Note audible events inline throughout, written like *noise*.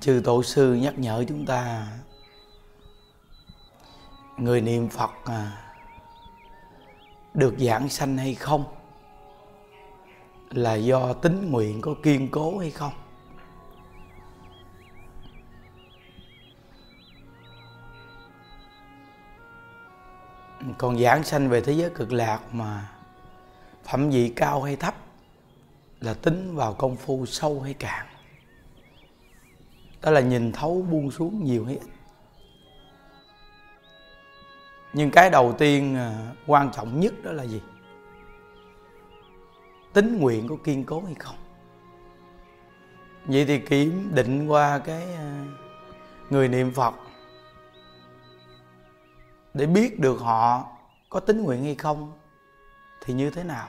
chư tổ sư nhắc nhở chúng ta người niệm phật à, được giảng sanh hay không? Là do tính nguyện có kiên cố hay không? Còn giảng sanh về thế giới cực lạc mà phẩm vị cao hay thấp là tính vào công phu sâu hay cạn đó là nhìn thấu buông xuống nhiều hay ít nhưng cái đầu tiên à, quan trọng nhất đó là gì? Tính nguyện có kiên cố hay không? Vậy thì kiểm định qua cái à, người niệm phật để biết được họ có tính nguyện hay không thì như thế nào?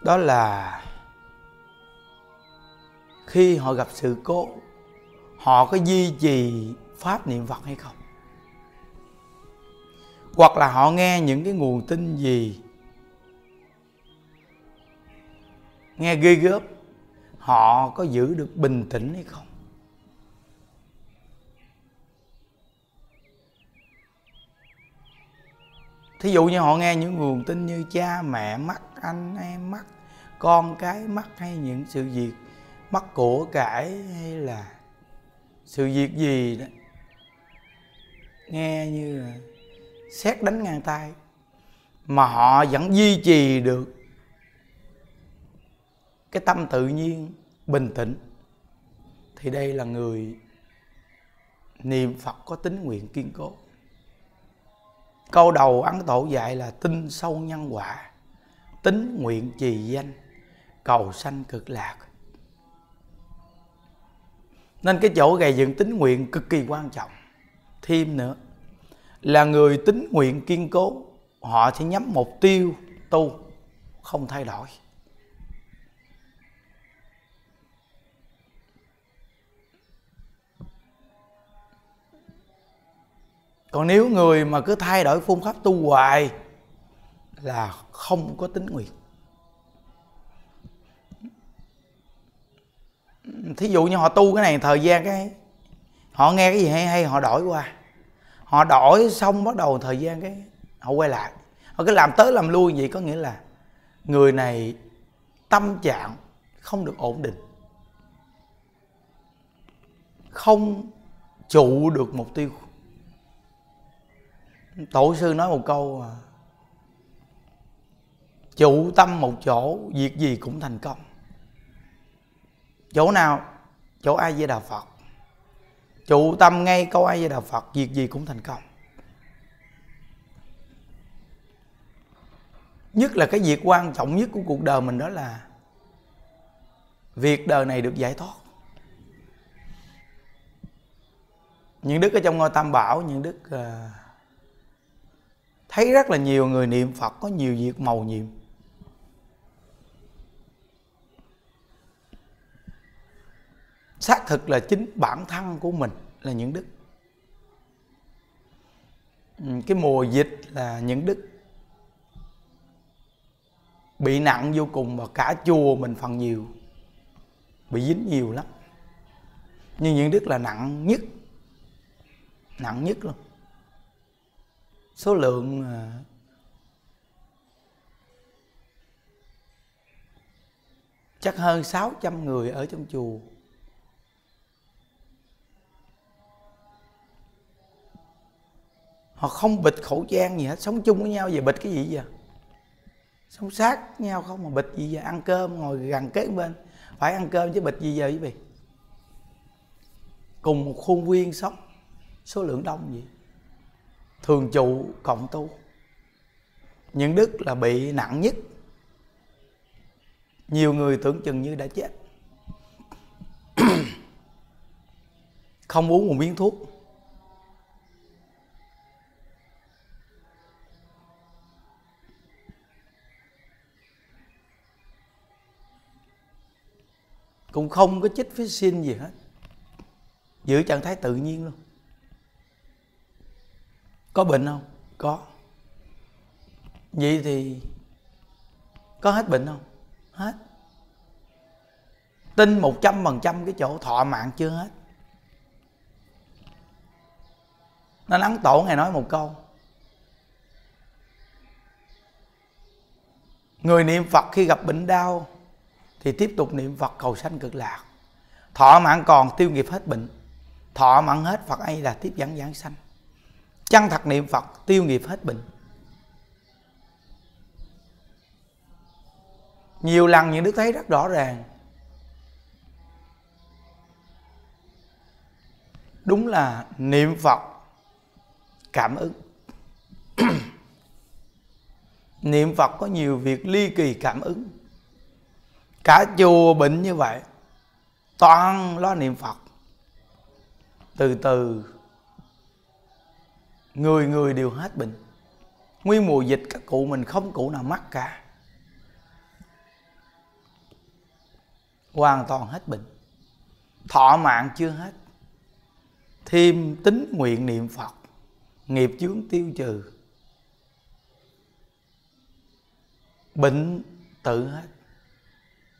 Đó là khi họ gặp sự cố, họ có duy trì pháp niệm phật hay không? Hoặc là họ nghe những cái nguồn tin gì? Nghe ghê gớp họ có giữ được bình tĩnh hay không? Thí dụ như họ nghe những nguồn tin như cha mẹ mắc anh em mắc con cái mắc hay những sự việc mắc của cải hay là sự việc gì đó? Nghe như là xét đánh ngang tay, mà họ vẫn duy trì được cái tâm tự nhiên bình tĩnh. Thì đây là người niệm phật có tính nguyện kiên cố. Câu đầu ấn tổ dạy là tin sâu nhân quả, tính nguyện trì danh, cầu sanh cực lạc nên cái chỗ gầy dựng tính nguyện cực kỳ quan trọng. Thêm nữa, là người tính nguyện kiên cố, họ sẽ nhắm mục tiêu tu, không thay đổi. Còn nếu người mà cứ thay đổi phương pháp tu hoài là không có tính nguyện. Thí dụ như họ tu cái này thời gian cái họ nghe cái gì hay hay, họ đổi qua. Họ đổi xong bắt đầu thời gian cái họ quay lại. Họ cứ làm tới làm lui vậy, có nghĩa là người này tâm trạng không được ổn định. Không trụ được mục tiêu. Tổ sư nói một câu mà trụ tâm một chỗ, việc gì cũng thành công chỗ nào? Chỗ ai với đạo phật. Trụ tâm ngay câu ai với đạo phật việc gì cũng thành công. Nhất là cái việc quan trọng nhất của cuộc đời mình đó là việc đời này được giải thoát. Những đức ở trong ngôi tam bảo những đức uh, thấy rất là nhiều người niệm phật có nhiều việc màu nhiệm. Xác thực là chính bản thân của mình là những đức. Ừ, cái mùa dịch là những đức. Bị nặng vô cùng và cả chùa mình phần nhiều, bị dính nhiều lắm. Nhưng những đức là nặng nhất nặng nhất luôn. Số lượng à, chắc hơn 600 người ở trong chùa. Họ không bịt khẩu trang gì hết. Sống chung với nhau về bịt cái gì vậy sống sát nhau không mà bịt gì vậy ăn cơm, ngồi gần kế bên. Phải ăn cơm chứ bịt gì giờ quý vị? Cùng một khuôn viên sống. Số lượng đông gì thường trụ cộng tu. Những đức là bị nặng nhất. Nhiều người tưởng chừng như đã chết. *coughs* Không uống một miếng thuốc. Cũng không có chích phí xin gì hết. Giữ trạng thái tự nhiên luôn. Có bệnh không? Có. Vậy thì có hết bệnh không? Hết. Tin một trăm phần trăm cái chỗ thọ mạng chưa hết. Nên ấn tổ ngài nói một câu. Người niệm phật khi gặp bệnh đau thì tiếp tục niệm phật cầu sanh cực lạc. Thọ mạng còn, tiêu nghiệp hết bệnh. Thọ mạng hết, phật ấy là tiếp dẫn giảng sanh. Chân thật niệm phật, tiêu nghiệp hết bệnh. Nhiều lần những đức thấy rất rõ ràng. Đúng là niệm phật cảm ứng. *clears throat* Niệm phật có nhiều việc ly kỳ cảm ứng cả chùa bệnh như vậy, toàn lo niệm phật. Từ từ, người người đều hết bệnh. Nguyên mùa dịch, các cụ mình không cụ nào mắc cả. Hoàn toàn hết bệnh. Thọ mạng chưa hết. Thêm tính nguyện niệm phật, nghiệp chướng tiêu trừ. Bệnh tự hết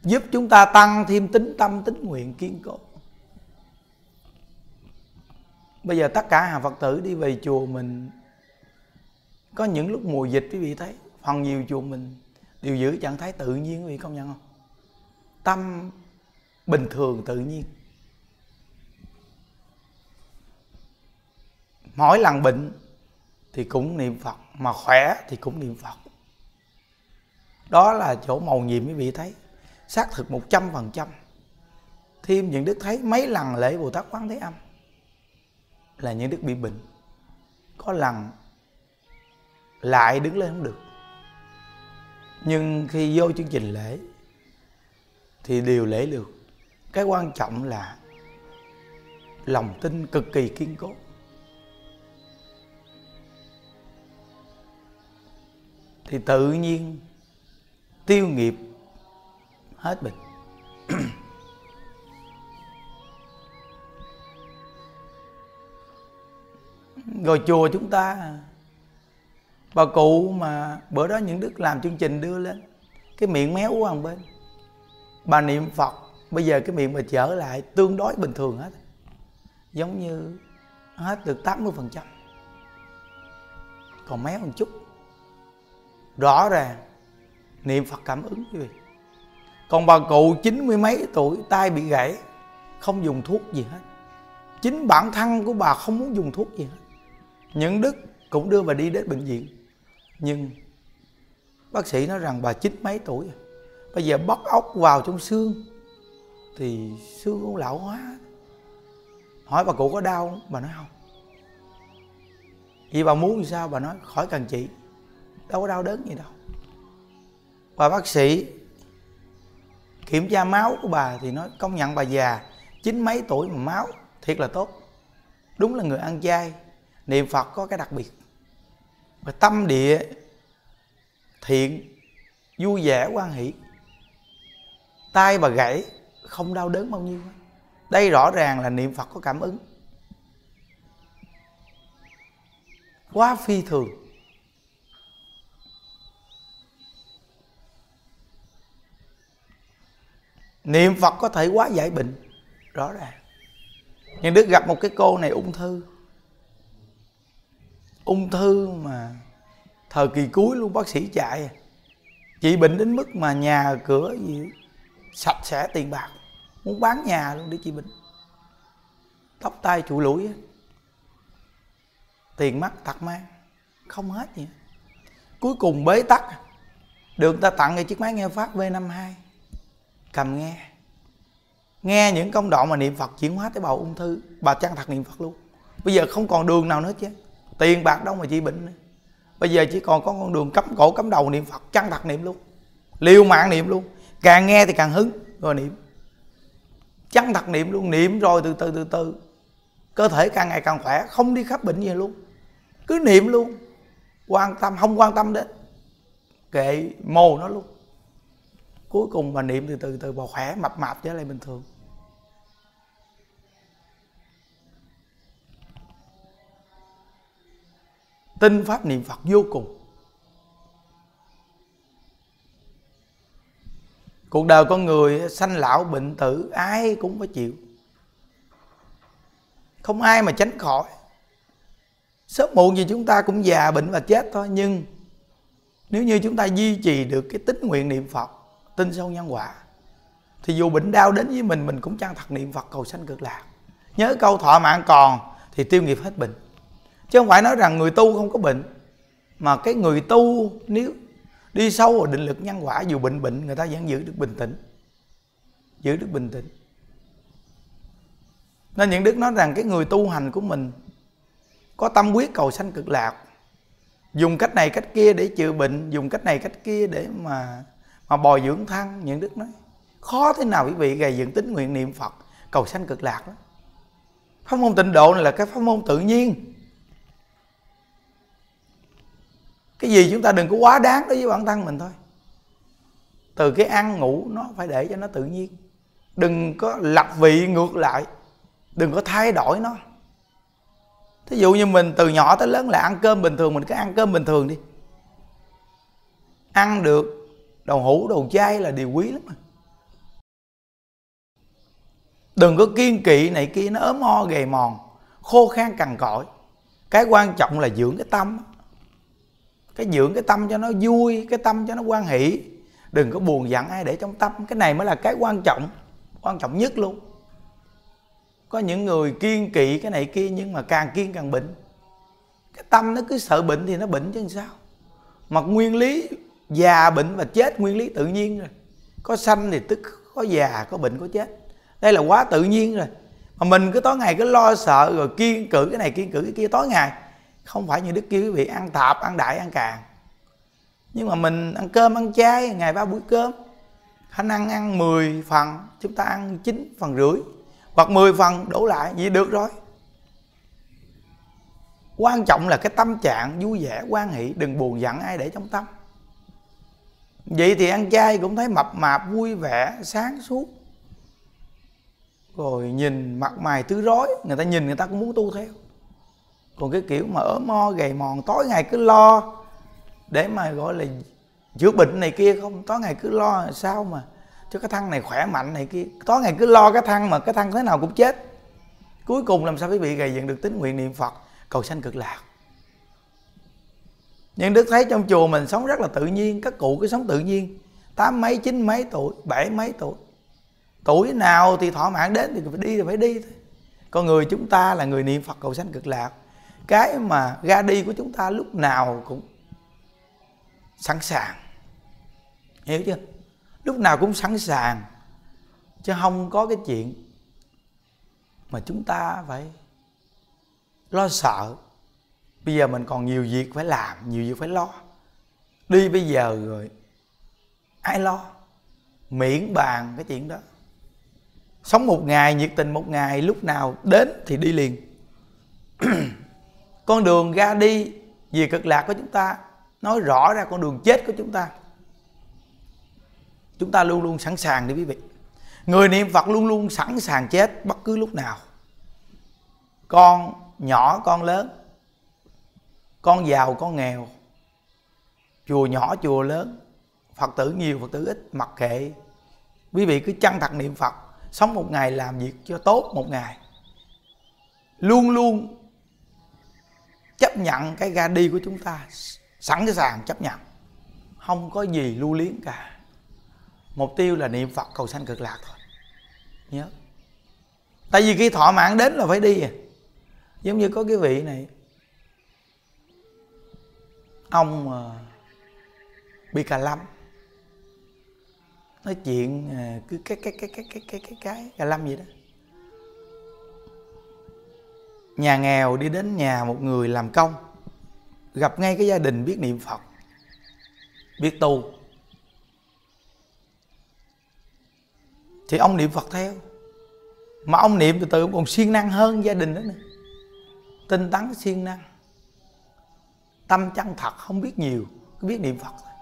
giúp chúng ta tăng thêm tính tâm, tính nguyện, kiên cố. Bây giờ tất cả hàng phật tử đi về chùa mình. Có những lúc mùa dịch, quý vị thấy, phần nhiều chùa mình đều giữ trạng thái tự nhiên, quý vị công nhận không? Tâm bình thường, tự nhiên. Mỗi lần bệnh thì cũng niệm phật, mà khỏe thì cũng niệm phật. Đó là chỗ màu nhiệm, quý vị thấy xác thực một trăm phần trăm. Thêm những đức thấy mấy lần lễ bồ tát quán thế âm là những đức bị bệnh. Có lần lại đứng lên không được. Nhưng khi vô chương trình lễ thì đều lễ được. Cái quan trọng là lòng tin cực kỳ kiên cố. Thì tự nhiên tiêu nghiệp hết bình, *clears throat* rồi chùa chúng ta bà cụ mà bữa đó những đức làm chương trình đưa lên cái miệng méo qua bên. Bà niệm phật bây giờ cái miệng bà trở lại tương đối bình thường hết. Giống như hết được 80% còn méo một chút. Rõ ràng niệm phật cảm ứng quý vị còn bà cụ chín mươi mấy tuổi, tay bị gãy, không dùng thuốc gì hết. Chính bản thân của bà không muốn dùng thuốc gì hết. Những đức cũng đưa bà đi đến bệnh viện. Nhưng bác sĩ nói rằng bà chín mấy tuổi. Bây giờ bắt ốc vào trong xương, thì xương cũng lão hóa. Hỏi bà cụ có đau không? Bà nói không. Vậy bà muốn thì sao? Bà nói, khỏi cần chị. Đâu có đau đớn gì đâu. Và bác sĩ kiểm tra máu của bà thì nói, công nhận bà già, chín mấy tuổi mà máu, thiệt là tốt. Đúng là người ăn chay, niệm phật có cái đặc biệt. Và tâm địa thiện, vui vẻ quan hỷ. Tay bà gãy, không đau đớn bao nhiêu đây rõ ràng là niệm phật có cảm ứng. Quá phi thường. Niệm phật có thể quá giải bệnh. Rõ ràng. Nhưng đức gặp một cái cô này ung thư. Ung thư mà thời kỳ cuối luôn, bác sĩ chạy. Chị bệnh đến mức mà nhà cửa gì, sạch sẽ tiền bạc. Muốn bán nhà luôn để chị bệnh. Tóc tai trụ lũi tiền mắt thật mang. Không hết gì. Cuối cùng bế tắc. Được ta tặng cái chiếc máy nghe pháp V52 cầm nghe. Nghe những công đoạn mà niệm phật chuyển hóa tế bào ung thư, bà chăng thật niệm phật luôn. Bây giờ không còn đường nào nữa chứ. Tiền bạc đâu mà chị bệnh nữa. Bây giờ chỉ còn có con đường cấm cổ cấm đầu niệm phật chăng thật niệm luôn. Liều mạng niệm luôn. Càng nghe thì càng hứng, rồi niệm. Chăng thật niệm luôn, niệm rồi từ từ từ từ. Cơ thể càng ngày càng khỏe, không đi khắp bệnh gì luôn. Cứ niệm luôn. Quan tâm, không quan tâm đến. Kệ mồ nó luôn cuối cùng bà niệm từ từ từ bà khỏe, mập mạp trở lại bình thường. Tinh pháp niệm phật vô cùng. Cuộc đời con người sanh lão bệnh tử ai cũng phải chịu. Không ai mà tránh khỏi. Sớm muộn gì chúng ta cũng già bệnh và chết thôi, nhưng nếu như chúng ta duy trì được cái tính nguyện niệm phật tin sâu nhân quả. Thì dù bệnh đau đến với mình mình cũng chăng thật niệm phật cầu sanh cực lạc. Nhớ câu thọ mạng còn thì tiêu nghiệp hết bệnh. Chứ không phải nói rằng người tu không có bệnh, mà cái người tu nếu đi sâu vào định lực nhân quả, dù bệnh bệnh, người ta vẫn giữ được bình tĩnh. Giữ được bình tĩnh. Nên những đức nói rằng cái người tu hành của mình có tâm quyết cầu sanh cực lạc. Dùng cách này cách kia để chữa bệnh, dùng cách này cách kia để mà mà bồi dưỡng thân những đức nói, khó thế nào quý vị gầy dựng tính nguyện niệm phật, cầu sanh cực lạc đó pháp môn tịnh độ này là cái pháp môn tự nhiên. Cái gì chúng ta đừng có quá đáng đối với bản thân mình thôi. Từ cái ăn ngủ nó phải để cho nó tự nhiên. Đừng có lập vị ngược lại, đừng có thay đổi nó. Thí dụ như mình từ nhỏ tới lớn là ăn cơm bình thường, mình cứ ăn cơm bình thường đi. Ăn được đồ hũ đồ chay là điều quý lắm mà. Đừng có kiên kỵ này kia, nó ốm ho gầy mòn, khô khan cằn cõi cái quan trọng là dưỡng cái tâm. Cái dưỡng cái tâm cho nó vui, cái tâm cho nó quan hỷ. Đừng có buồn giận ai để trong tâm. Cái này mới là cái quan trọng quan trọng nhất luôn. Có những người kiên kỵ cái này kia nhưng mà càng kiên càng bệnh. Cái tâm nó cứ sợ bệnh thì nó bệnh chứ sao? Mà nguyên lý già bệnh và chết nguyên lý tự nhiên rồi. Có sanh thì tức, có già, có bệnh, có chết. Đây là quá tự nhiên rồi. Mà mình cứ tối ngày cứ lo sợ rồi kiên cử cái này, kiên cử cái kia. Tối ngày, không phải như đức kia quý vị, ăn tạp, ăn đại, ăn càng. Nhưng mà mình ăn cơm, ăn chay, ngày ba buổi cơm. Khả năng ăn 10 phần, chúng ta ăn 9 phần rưỡi. Hoặc 10 phần, đổ lại, vậy được rồi. Quan trọng là cái tâm trạng vui vẻ, quan hỷ đừng buồn giận ai để trong tâm vậy thì ăn chay cũng thấy mập mạp, vui vẻ, sáng suốt. Rồi nhìn mặt mày tươi rói người ta nhìn người ta cũng muốn tu theo. Còn cái kiểu mà ở mo gầy mòn, tối ngày cứ lo để mà gọi là chữa bệnh này kia không, tối ngày cứ lo sao mà cho cái thân này khỏe mạnh này kia. Tối ngày cứ lo cái thân mà cái thân thế nào cũng chết. Cuối cùng làm sao quý vị gầy dựng được tính nguyện niệm phật, cầu sanh cực lạc nhưng đức thấy trong chùa mình sống rất là tự nhiên, các cụ cứ sống tự nhiên. Tám mấy, chín mấy tuổi, bảy mấy tuổi. Tuổi nào thì thọ mạng đến thì phải đi, thì phải đi thôi. Con người chúng ta là người niệm phật cầu sanh cực lạc. Cái mà ra đi của chúng ta lúc nào cũng sẵn sàng. Hiểu chưa? Lúc nào cũng sẵn sàng, chứ không có cái chuyện mà chúng ta phải lo sợ bây giờ mình còn nhiều việc phải làm, nhiều việc phải lo. Đi bây giờ rồi, ai lo? Miễn bàn cái chuyện đó. Sống một ngày, nhiệt tình một ngày, lúc nào đến thì đi liền. *clears throat* Con đường ra đi về cực lạc của chúng ta, nói rõ ra con đường chết của chúng ta. Chúng ta luôn luôn sẵn sàng đi quý vị. Người niệm phật luôn luôn sẵn sàng chết bất cứ lúc nào. Con nhỏ, con lớn con giàu, con nghèo. Chùa nhỏ, chùa lớn. Phật tử nhiều, phật tử ít, mặc kệ. Quý vị cứ chân thật niệm phật, sống một ngày làm việc cho tốt một ngày. Luôn luôn chấp nhận cái ra đi của chúng ta, sẵn sàng chấp nhận. Không có gì lưu liếng cả. Mục tiêu là niệm phật cầu sanh cực lạc thôi. Nhớ. Tại vì khi thọ mạng đến là phải đi à. Giống như có cái vị này ông ờ, bị cà lâm. Nói chuyện ờ, cứ cái cái cái cái cái cái cái cái cà lâm vậy đó. Nhà nghèo đi đến nhà một người làm công, gặp ngay cái gia đình biết niệm phật, biết tu. Thì ông niệm phật theo. Mà ông niệm từ từ ông còn siêng năng hơn gia đình đó nữa. Tinh tấn siêng năng tâm chân thật, không biết nhiều, cứ biết niệm phật thôi.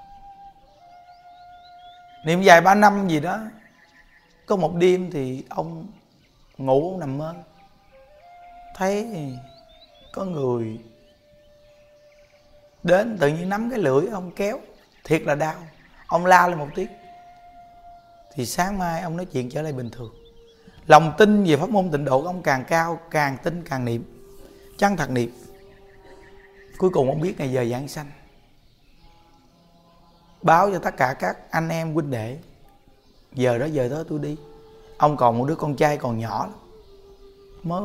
Niệm vài ba năm gì đó, có một đêm thì ông ngủ ông nằm mơ. Thấy có người đến, tự nhiên nắm cái lưỡi ông kéo, thiệt là đau. Ông la lên một tiếng. Thì sáng mai ông nói chuyện trở lại bình thường. Lòng tin về pháp môn tịnh độ của ông càng cao, càng tin, càng niệm. Chân thật niệm cuối cùng ông biết ngày giờ giảng sanh báo cho tất cả các anh em huynh đệ giờ đó giờ đó tôi đi. Ông còn một đứa con trai còn nhỏ lắm mới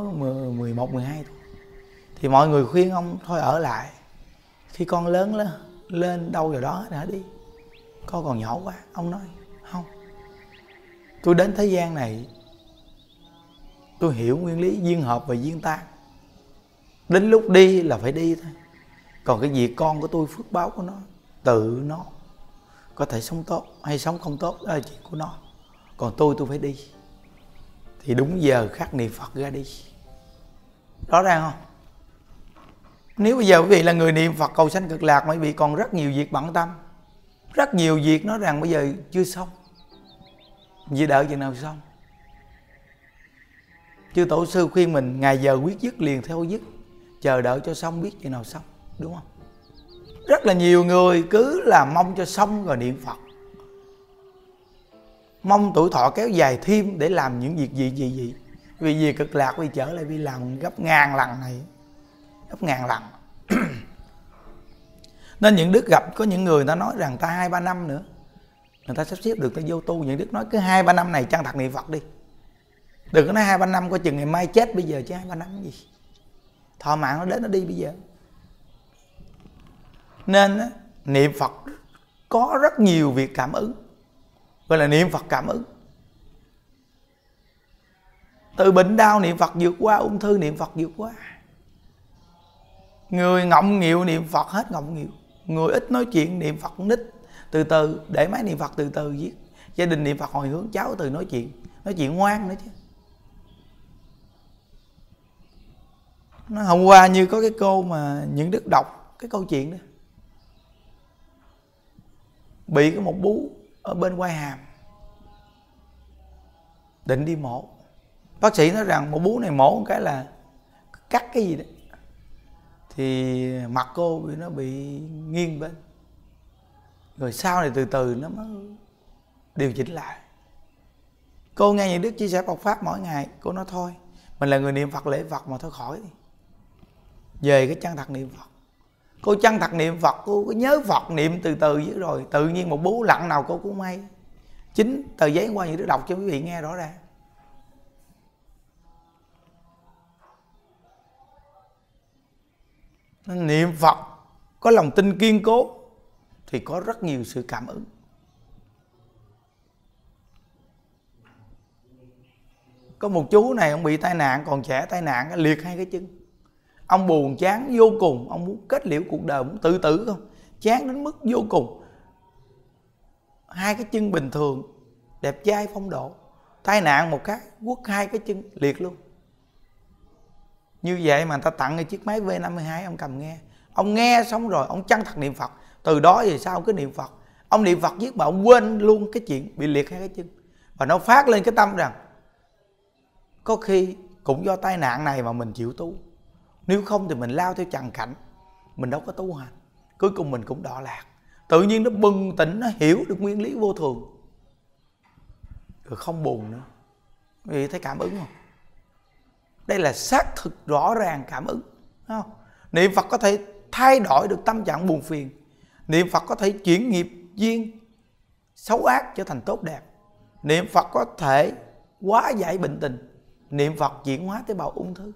11, 12 thôi. Thì mọi người khuyên ông thôi ở lại khi con lớn lên lên đâu rồi đó đã đi con còn nhỏ quá. Ông nói không tôi đến thế gian này tôi hiểu nguyên lý duyên hợp và duyên tan. Đến lúc đi là phải đi thôi còn cái gì con của tôi phước báo của nó, tự nó có thể sống tốt hay sống không tốt, đó là chuyện của nó. Còn tôi tôi phải đi. Thì đúng giờ khắc niệm phật ra đi. Rõ ràng không? Nếu bây giờ quý vị là người niệm phật cầu sanh cực lạc quý vị còn rất nhiều việc bận tâm, rất nhiều việc nói rằng bây giờ chưa xong vì đợi chừng nào xong. Chư tổ sư khuyên mình, ngày giờ quyết dứt liền theo dứt chờ đợi cho xong, biết chừng nào xong đúng không? Rất là nhiều người cứ là mong cho xong rồi niệm phật. Mong tuổi thọ kéo dài thêm để làm những việc gì gì gì. Vì gì cực lạc vì trở lại vì làm gấp ngàn lần này. Gấp ngàn lần. *clears throat* Nên những đức gặp, có những người ta nói rằng ta hai, ba năm nữa. Người ta sắp xếp được, ta vô tu. Những đức nói cứ hai, ba năm này chăng thật niệm phật đi. Đừng có nói hai, ba năm, coi chừng ngày mai chết, bây giờ chứ hai, ba năm gì? Thọ mạng nó đến nó đi bây giờ nên niệm phật có rất nhiều việc cảm ứng. Gọi là niệm phật cảm ứng. Từ bệnh đau niệm phật vượt qua, ung thư niệm phật vượt qua. Người ngọng nghịu niệm phật hết ngọng nghịu. Người ít nói chuyện niệm phật nít. Từ từ, để máy niệm phật từ từ viết. Gia đình niệm phật hồi hướng cháu từ nói chuyện. Nói chuyện ngoan nữa chứ. Nó hôm qua như có cái cô mà những đức đọc cái câu chuyện đó bị cái một bú ở bên quai hàm. Định đi mổ. Bác sĩ nói rằng một bú này mổ một cái là cắt cái gì đấy. Thì mặt cô bị, nó bị nghiêng bên. Rồi sau này từ từ nó mới điều chỉnh lại. Cô nghe những đức chia sẻ Phật pháp mỗi ngày, cô nói thôi, mình là người niệm Phật lễ Phật mà thôi khỏi đi. Về cái chân thật niệm Phật cô chân thật niệm Phật, cô có nhớ Phật niệm từ từ với rồi tự nhiên một bú lặng nào cô cũng may. Chính tờ giấy qua những đứa đọc cho quý vị nghe rõ ràng. Niệm Phật có lòng tin kiên cố thì có rất nhiều sự cảm ứng. Có một chú này, ông bị tai nạn, còn trẻ tai nạn, liệt hai cái chân ông buồn, chán, vô cùng. Ông muốn kết liễu cuộc đời, muốn tự tử không? Chán đến mức vô cùng. Hai cái chân bình thường, đẹp trai, phong độ. Tai nạn một cái, quất hai cái chân liệt luôn. Như vậy mà người ta tặng cái chiếc máy V52 ông cầm nghe. Ông nghe xong rồi, ông chân thật niệm Phật. Từ đó về sau ông cứ niệm Phật. Ông niệm Phật giết mà ông quên luôn cái chuyện bị liệt hai cái chân. Và nó phát lên cái tâm rằng, có khi cũng do tai nạn này mà mình chịu tu nếu không thì mình lao theo trần cảnh, mình đâu có tu hành. Cuối cùng mình cũng đọa lạc. Tự nhiên nó bừng tỉnh, nó hiểu được nguyên lý vô thường. Rồi không buồn nữa. Vì thấy cảm ứng không? Đây là xác thực rõ ràng cảm ứng không? niệm phật có thể thay đổi được tâm trạng buồn phiền. Niệm phật có thể chuyển nghiệp duyên, xấu ác trở thành tốt đẹp. Niệm phật có thể hóa giải bệnh tình. Niệm phật chuyển hóa tế bào ung thư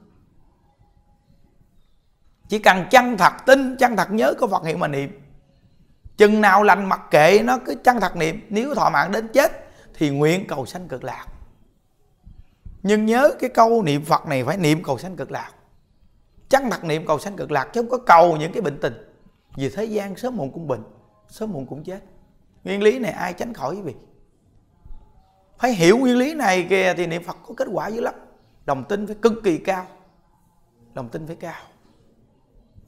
chỉ cần chân thật tin, chân thật nhớ có phật hiệu mà niệm. Chừng nào lành mặc kệ nó, cứ chân thật niệm. Nếu thọ mạng đến chết, thì nguyện cầu sanh cực lạc. Nhưng nhớ cái câu niệm phật này phải niệm cầu sanh cực lạc. Chân thật niệm cầu sanh cực lạc, chứ không có cầu những cái bệnh tình. Vì thế gian sớm muộn cũng bệnh, sớm muộn cũng chết. Nguyên lý này ai tránh khỏi quý vị? Phải hiểu nguyên lý này kìa thì niệm phật có kết quả dữ lắm. Đồng tin phải cực kỳ cao. Đồng tin phải cao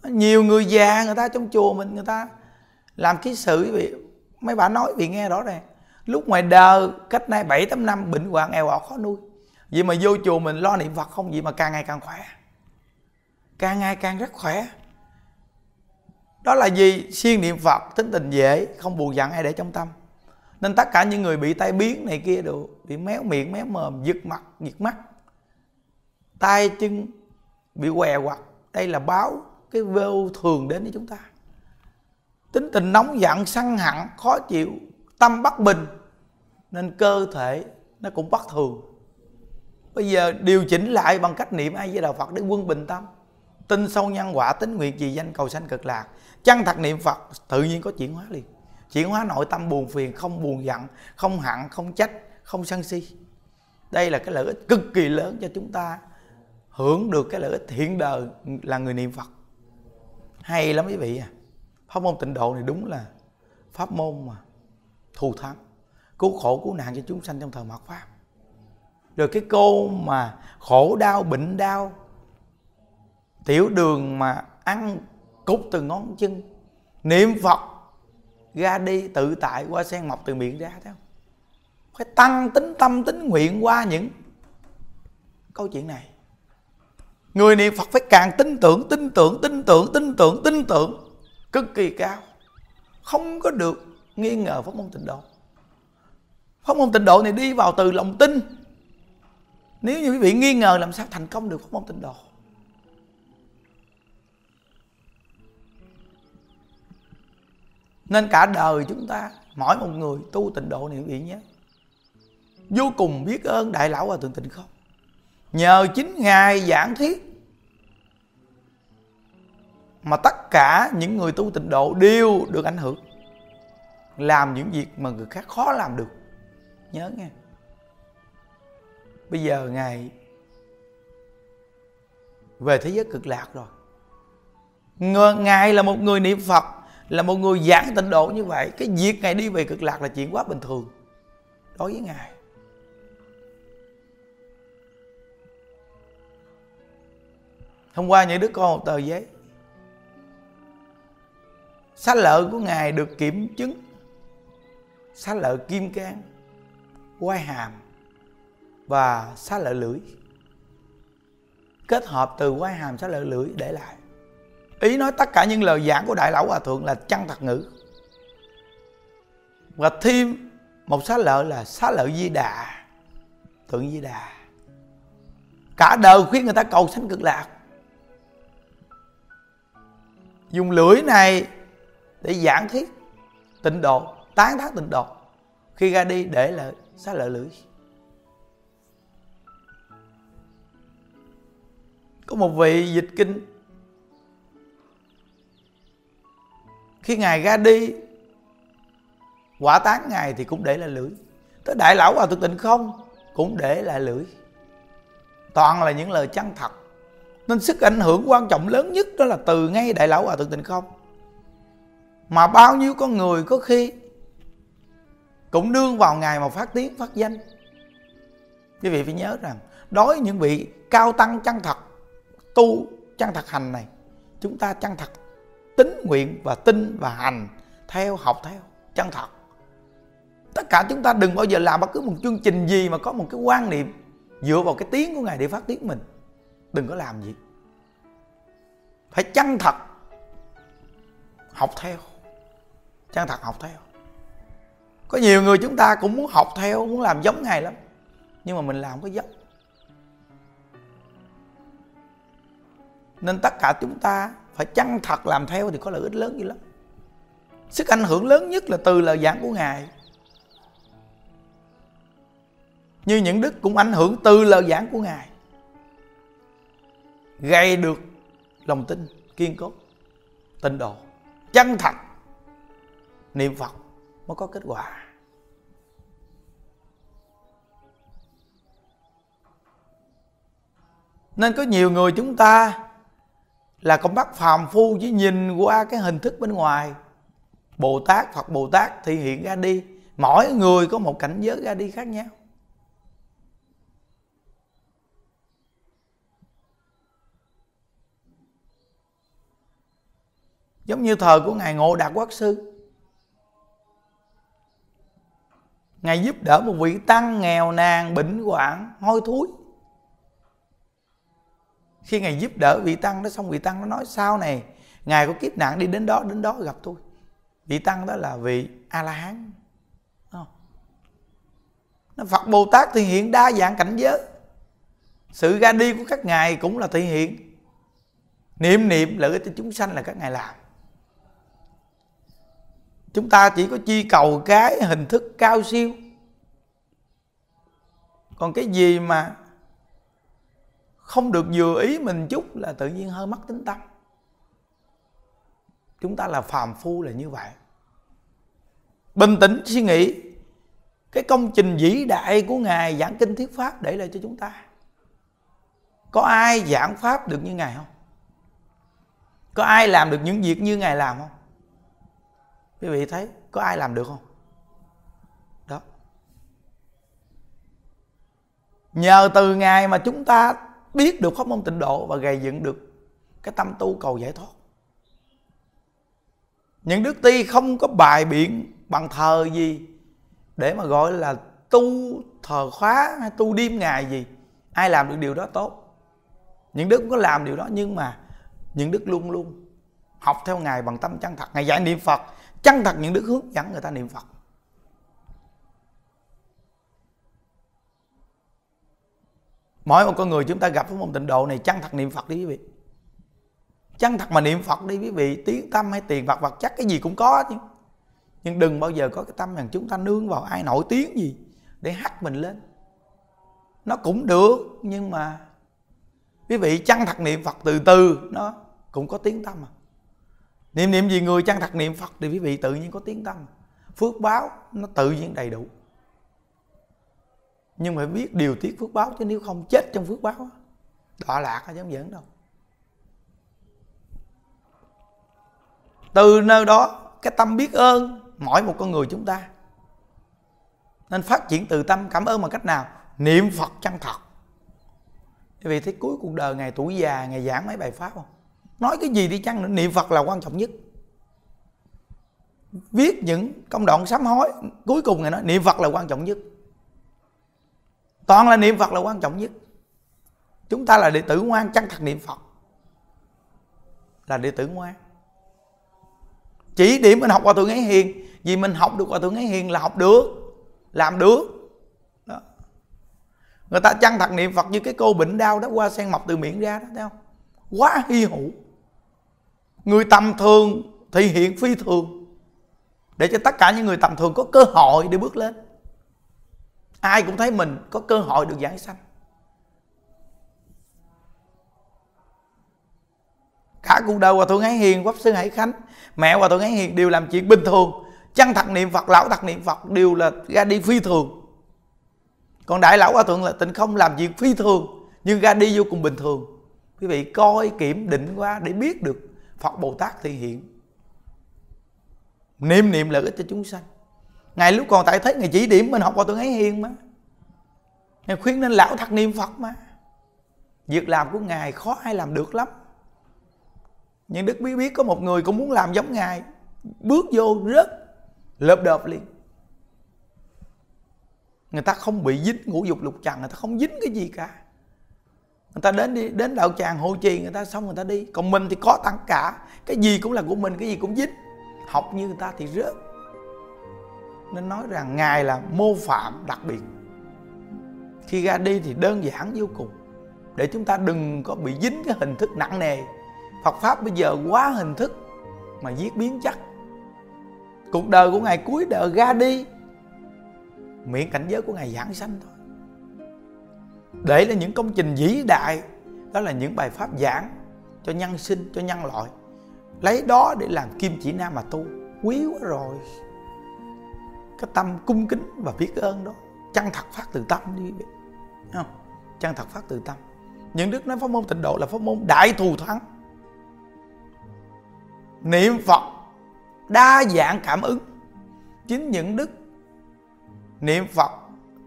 nhiều người già người ta trong chùa mình, người ta làm ký sự vì mấy bà nói, vì nghe rõ ràng. Lúc ngoài đời, cách nay bảy, tám năm, bệnh hoạn eo ọt khó nuôi. Vậy mà vô chùa mình lo niệm phật không? Vậy mà càng ngày càng khỏe. Càng ngày càng rất khỏe. Đó là gì siêng niệm phật, tính tình dễ, không buồn giận ai để trong tâm. Nên tất cả những người bị tai biến này kia đều bị méo miệng, méo mồm, giật mặt, giật mắt, tay chân bị què quặt. Đây là báo cái vô thường đến với chúng ta. Tính tình nóng giận, săn hận khó chịu, tâm bất bình, nên cơ thể nó cũng bất thường. Bây giờ điều chỉnh lại bằng cách niệm ai với đạo phật để quân bình tâm. Tin sâu nhân quả, tính nguyện trì danh cầu sanh cực lạc. Chân thật niệm phật, tự nhiên có chuyển hóa liền. Chuyển hóa nội tâm buồn phiền, không buồn giận, không hận, không trách, không sân si. Đây là cái lợi ích cực kỳ lớn cho chúng ta hưởng được cái lợi ích hiện đời là người niệm phật hay lắm quý vị à. Pháp môn tịnh độ này đúng là pháp môn mà thù thắng, cứu khổ, cứu nạn cho chúng sanh trong thời mạt pháp. Rồi cái cô mà khổ đau, bệnh đau, tiểu đường mà ăn cúc từ ngón chân, niệm phật, ra đi tự tại, qua sen mọc từ miệng ra, thấy không? Phải tăng tính tâm, tính nguyện qua những câu chuyện này người niệm phật phải càng tin tưởng tin tưởng tin tưởng tin tưởng tin tưởng. Cực kỳ cao. Không có được nghi ngờ pháp môn tịnh độ. Pháp môn tịnh độ này đi vào từ lòng tin. Nếu như quý vị nghi ngờ, làm sao thành công được pháp môn tịnh độ? Nên cả đời chúng ta, mỗi một người tu tịnh độ này quý vị nhé, vô cùng biết ơn đại lão hòa thượng tịnh không nhờ chính ngài giảng thuyết mà tất cả những người tu tịnh độ đều được ảnh hưởng. Làm những việc mà người khác khó làm được. Nhớ nghe. Bây giờ ngài về thế giới cực lạc rồi. Ngài là một người niệm phật, là một người giảng tịnh độ như vậy. Cái việc ngài đi về cực lạc là chuyện quá bình thường. Đối với ngài hôm qua những đứa con một tờ giấy. Xá lợi của ngài được kiểm chứng. Xá lợi kim cang, quai hàm và xá lợi lưỡi. Kết hợp từ quai hàm xá lợi lưỡi để lại. Ý nói tất cả những lời giảng của đại lão hòa thượng là chân thật ngữ. Và thêm một xá lợi là xá lợi di đà, tượng di đà. Cả đời khuyên người ta cầu sanh cực lạc dùng lưỡi này để giảng thuyết tịnh độ, tán thán tịnh độ. Khi ra đi để lại, xá lợi lưỡi. Có một vị dịch kinh. Khi ngài ra đi, quả tán ngài thì cũng để lại lưỡi. Tới đại lão hòa thượng tịnh không, cũng để lại lưỡi. Toàn là những lời chân thật nên sức ảnh hưởng quan trọng lớn nhất đó là từ ngay đại lão hòa thượng tịnh không. Mà bao nhiêu con người có khi cũng nương vào ngày mà phát tiếng, phát danh. Quý vị phải nhớ rằng, đối với những vị cao tăng chân thật, tu chân thật hành này, chúng ta chân thật tính nguyện và tin và hành theo, học theo, chân thật. Tất cả chúng ta đừng bao giờ làm bất cứ một chương trình gì mà có một cái quan niệm dựa vào cái tiếng của ngài để phát tiếng mình đừng có làm gì. Phải chân thật. Học theo. Chân thật học theo. Có nhiều người chúng ta cũng muốn học theo, muốn làm giống ngài lắm. Nhưng mà mình làm không có giống. Nên tất cả chúng ta phải chân thật làm theo thì có lợi ích lớn gì lắm. Sức ảnh hưởng lớn nhất là từ lời giảng của ngài. Như những đức cũng ảnh hưởng từ lời giảng của ngài gây được lòng tin, kiên cố tinh độ, chân thật niệm phật mới có kết quả. Nên có nhiều người chúng ta là con bắt phàm phu chỉ nhìn qua cái hình thức bên ngoài. Bồ tát, phật bồ tát thì hiện ra đi. Mỗi người có một cảnh giới ra đi khác nhau. Giống như thời của ngài ngộ đạt quốc sư. Ngài giúp đỡ một vị tăng nghèo nàn bệnh hoạn, hôi thối. Khi ngài giúp đỡ vị tăng đó xong, vị tăng nó nói, sau này, ngài có kiếp nạn đi đến đó đến đó gặp tôi. Vị tăng đó là vị a la hán phật bồ tát thì hiện đa dạng cảnh giới. Sự ra đi của các ngài cũng là thể hiện. Niệm niệm lợi ích cho chúng sanh là các ngài làm chúng ta chỉ có chi cầu cái hình thức cao siêu. Còn cái gì mà không được vừa ý mình chút là tự nhiên hơi mất tính tâm. Chúng ta là phàm phu là như vậy. Bình tĩnh suy nghĩ. Cái công trình vĩ đại của ngài giảng kinh thuyết pháp để lại cho chúng ta. Có ai giảng pháp được như ngài không? Có ai làm được những việc như ngài làm không? Quý vị thấy có ai làm được không? Đó. Nhờ từ ngài mà chúng ta biết được pháp môn tịnh độ và gây dựng được cái tâm tu cầu giải thoát. Những đức ti không có bài biện bằng thờ gì để mà gọi là tu thờ khóa hay tu đêm ngày gì. Ai làm được điều đó tốt. Những đức có làm điều đó nhưng mà những đức luôn luôn học theo ngài bằng tâm chân thật. Ngài dạy niệm phật chân thật những đức hướng dẫn người ta niệm phật. Mỗi một con người chúng ta gặp với một tịnh độ này, chân thật niệm phật đi quý vị. Chân thật mà niệm phật đi quý vị, tiếng tâm hay tiền vật vật chất, cái gì cũng có chứ. Nhưng đừng bao giờ có cái tâm rằng chúng ta nương vào ai nổi tiếng gì để hắt mình lên. Nó cũng được, nhưng mà quý vị, chân thật niệm phật từ từ, nó cũng có tiếng tâm à niệm niệm gì người chân thật niệm phật thì quý vị tự nhiên có tiếng tâm. Phước báo nó tự nhiên đầy đủ. Nhưng mà biết điều tiết phước báo chứ nếu không chết trong phước báo đọa lạc chứ không giỡn đâu. Từ nơi đó, cái tâm biết ơn mỗi một con người chúng ta. Nên phát triển từ tâm, cảm ơn bằng cách nào? Niệm phật chân thật. Vì thấy cuối cuộc đời ngày tuổi già, ngày giảng mấy bài pháp không? Nói cái gì đi chăng nữa, niệm phật là quan trọng nhất. Viết những công đoạn sám hối, cuối cùng ngài nói, niệm phật là quan trọng nhất. Toàn là niệm phật là quan trọng nhất. Chúng ta là đệ tử ngoan, chân thật niệm phật. Là đệ tử ngoan. Chỉ điểm mình học hòa thượng ấy hiền, vì mình học được hòa thượng ấy hiền là học được, làm được. Đó. người ta chăng thật niệm phật như cái cô bệnh đau đó, qua sen mọc từ miệng ra đó, thấy không? Quá hy hữu người tầm thường thì hiện phi thường. Để cho tất cả những người tầm thường có cơ hội để bước lên. Ai cũng thấy mình có cơ hội được giải sanh. Cả cuộc đời hòa thượng hải hiền, pháp sư hải khánh, mẹ hòa thượng hải hiền đều làm chuyện bình thường. Chân thật niệm phật, lão thật niệm phật đều là ra đi phi thường. Còn đại lão hòa thượng là tịnh không làm chuyện phi thường, nhưng ra đi vô cùng bình thường. Quý vị coi kiểm định qua để biết được phật bồ tát thị hiện. Niệm niệm lợi ích cho chúng sanh. Ngài lúc còn tại thế ngài chỉ điểm mình học qua tôi ấy hiền mà. Ngài khuyên nên lão thật niệm phật mà. Việc làm của ngài khó ai làm được lắm. Nhưng đức biết biết có một người cũng muốn làm giống ngài. Bước vô rớt, lợp đợp liền. Người ta không bị dính ngũ dục lục trần người ta không dính cái gì cả người ta đến đi, đến đạo tràng hộ trì người ta xong người ta đi. Còn mình thì có tăng cả. Cái gì cũng là của mình, cái gì cũng dính. Học như người ta thì rớt. Nên nói rằng ngài là mô phạm đặc biệt. Khi ra đi thì đơn giản vô cùng. Để chúng ta đừng có bị dính cái hình thức nặng nề. Phật pháp bây giờ quá hình thức mà giết biến chất. Cuộc đời của ngài cuối đời ra đi miệng cảnh giới của ngài giảng sanh thôi để là những công trình vĩ đại, đó là những bài pháp giảng cho nhân sinh, cho nhân loại. Lấy đó để làm kim chỉ nam mà tu. Quý quá rồi. Cái tâm cung kính và biết ơn đó, chân thật phát từ tâm đi. Không? Chân thật phát từ tâm. Những đức nói pháp môn tịnh độ là pháp môn đại thù thắng. Niệm phật đa dạng cảm ứng. Chính những đức niệm phật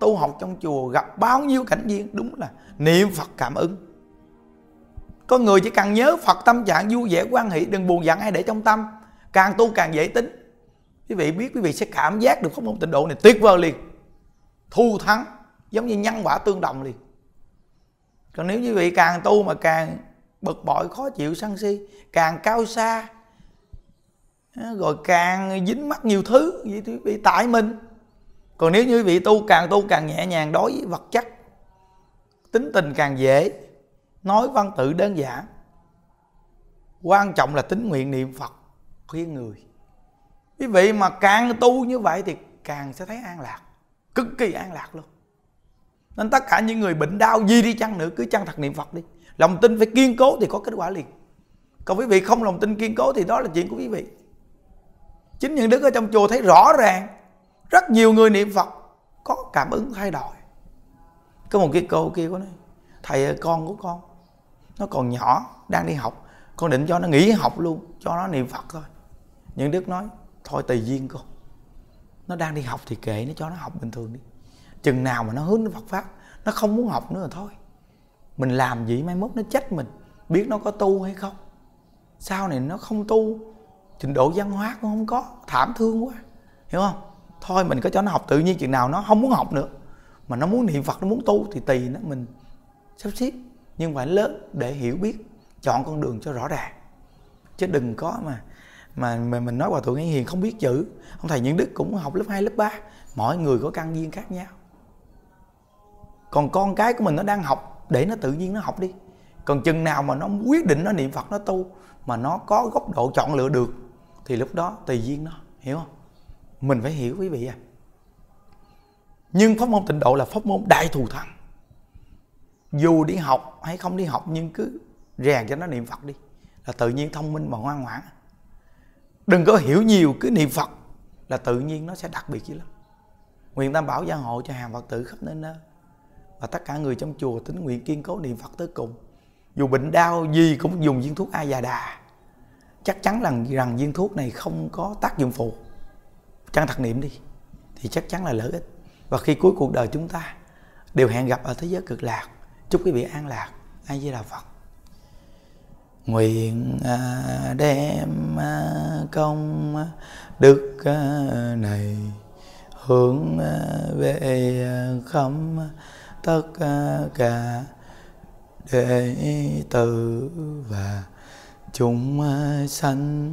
tu học trong chùa gặp bao nhiêu cảnh viên, đúng là niệm phật cảm ứng. Có người chỉ cần nhớ phật tâm trạng vui vẻ quan hệ đừng buồn giận ai để trong tâm. Càng tu càng dễ tính. Quý vị biết, quý vị sẽ cảm giác được không môn tịnh độ này tuyệt vời liền. Thu thắng, giống như nhân quả tương đồng liền. Còn nếu quý vị càng tu mà càng bực bội, khó chịu, sân si, càng cao xa rồi càng dính mắc nhiều thứ, vậy thì bị tại mình còn nếu như quý vị tu càng tu càng nhẹ nhàng đối với vật chất, tính tình càng dễ, nói văn tự đơn giản, quan trọng là tính nguyện niệm phật khuyên người. Quý vị mà càng tu như vậy thì càng sẽ thấy an lạc, cực kỳ an lạc luôn. Nên tất cả những người bệnh đau gì đi chăng nữa, cứ chăng thật niệm phật đi. Lòng tin phải kiên cố thì có kết quả liền. Còn quý vị không lòng tin kiên cố thì đó là chuyện của quý vị. Chính những đức ở trong chùa thấy rõ ràng rất nhiều người niệm phật có cảm ứng thay đổi. Có một cái cô kia có nói thầy ơi, con của con nó còn nhỏ đang đi học con định cho nó nghỉ học luôn cho nó niệm phật thôi. Những đức nói thôi tùy duyên con nó đang đi học thì kệ nó cho nó học bình thường đi. Chừng nào mà nó hướng đến phật pháp nó không muốn học nữa rồi thôi. Mình làm gì mai mốt nó trách mình biết nó có tu hay không? Sau này nó không tu trình độ văn hóa cũng không có thảm thương quá. Hiểu không? Thôi mình có cho nó học tự nhiên chừng nào nó không muốn học nữa. Mà nó muốn niệm phật nó muốn tu thì tùy nó mình sắp xếp. Nhưng phải lớn để hiểu biết chọn con đường cho rõ ràng. Chứ đừng có mà mà, mà mình nói hòa thượng ấy hiền không biết chữ. Ông thầy những đức cũng học lớp 2, lớp 3 mỗi người có căn duyên khác nhau. Còn con cái của mình nó đang học để nó tự nhiên nó học đi. Còn chừng nào mà nó quyết định nó niệm phật nó tu mà nó có góc độ chọn lựa được thì lúc đó tùy duyên nó hiểu không? Mình phải hiểu quý vị à. Nhưng pháp môn tịnh độ là pháp môn đại thù thắng. Dù đi học hay không đi học nhưng cứ rèn cho nó niệm phật đi, là tự nhiên thông minh mà ngoan ngoãn. Đừng có hiểu nhiều cứ niệm phật là tự nhiên nó sẽ đặc biệt dữ lắm. Nguyện tam bảo gia hộ cho hàng phật tử khắp nơi nơi và tất cả người trong chùa tính nguyện kiên cố niệm phật tới cùng. Dù bệnh đau gì cũng dùng viên thuốc a già đà chắc chắn là rằng viên thuốc này không có tác dụng phụ chăng thật niệm đi, thì chắc chắn là lợi ích. Và khi cuối cuộc đời chúng ta đều hẹn gặp ở thế giới cực lạc, chúc quý vị an lạc, a di đà phật. Nguyện à, đem à, công đức à, này hướng về khắp tất cả đệ tử và chúng sanh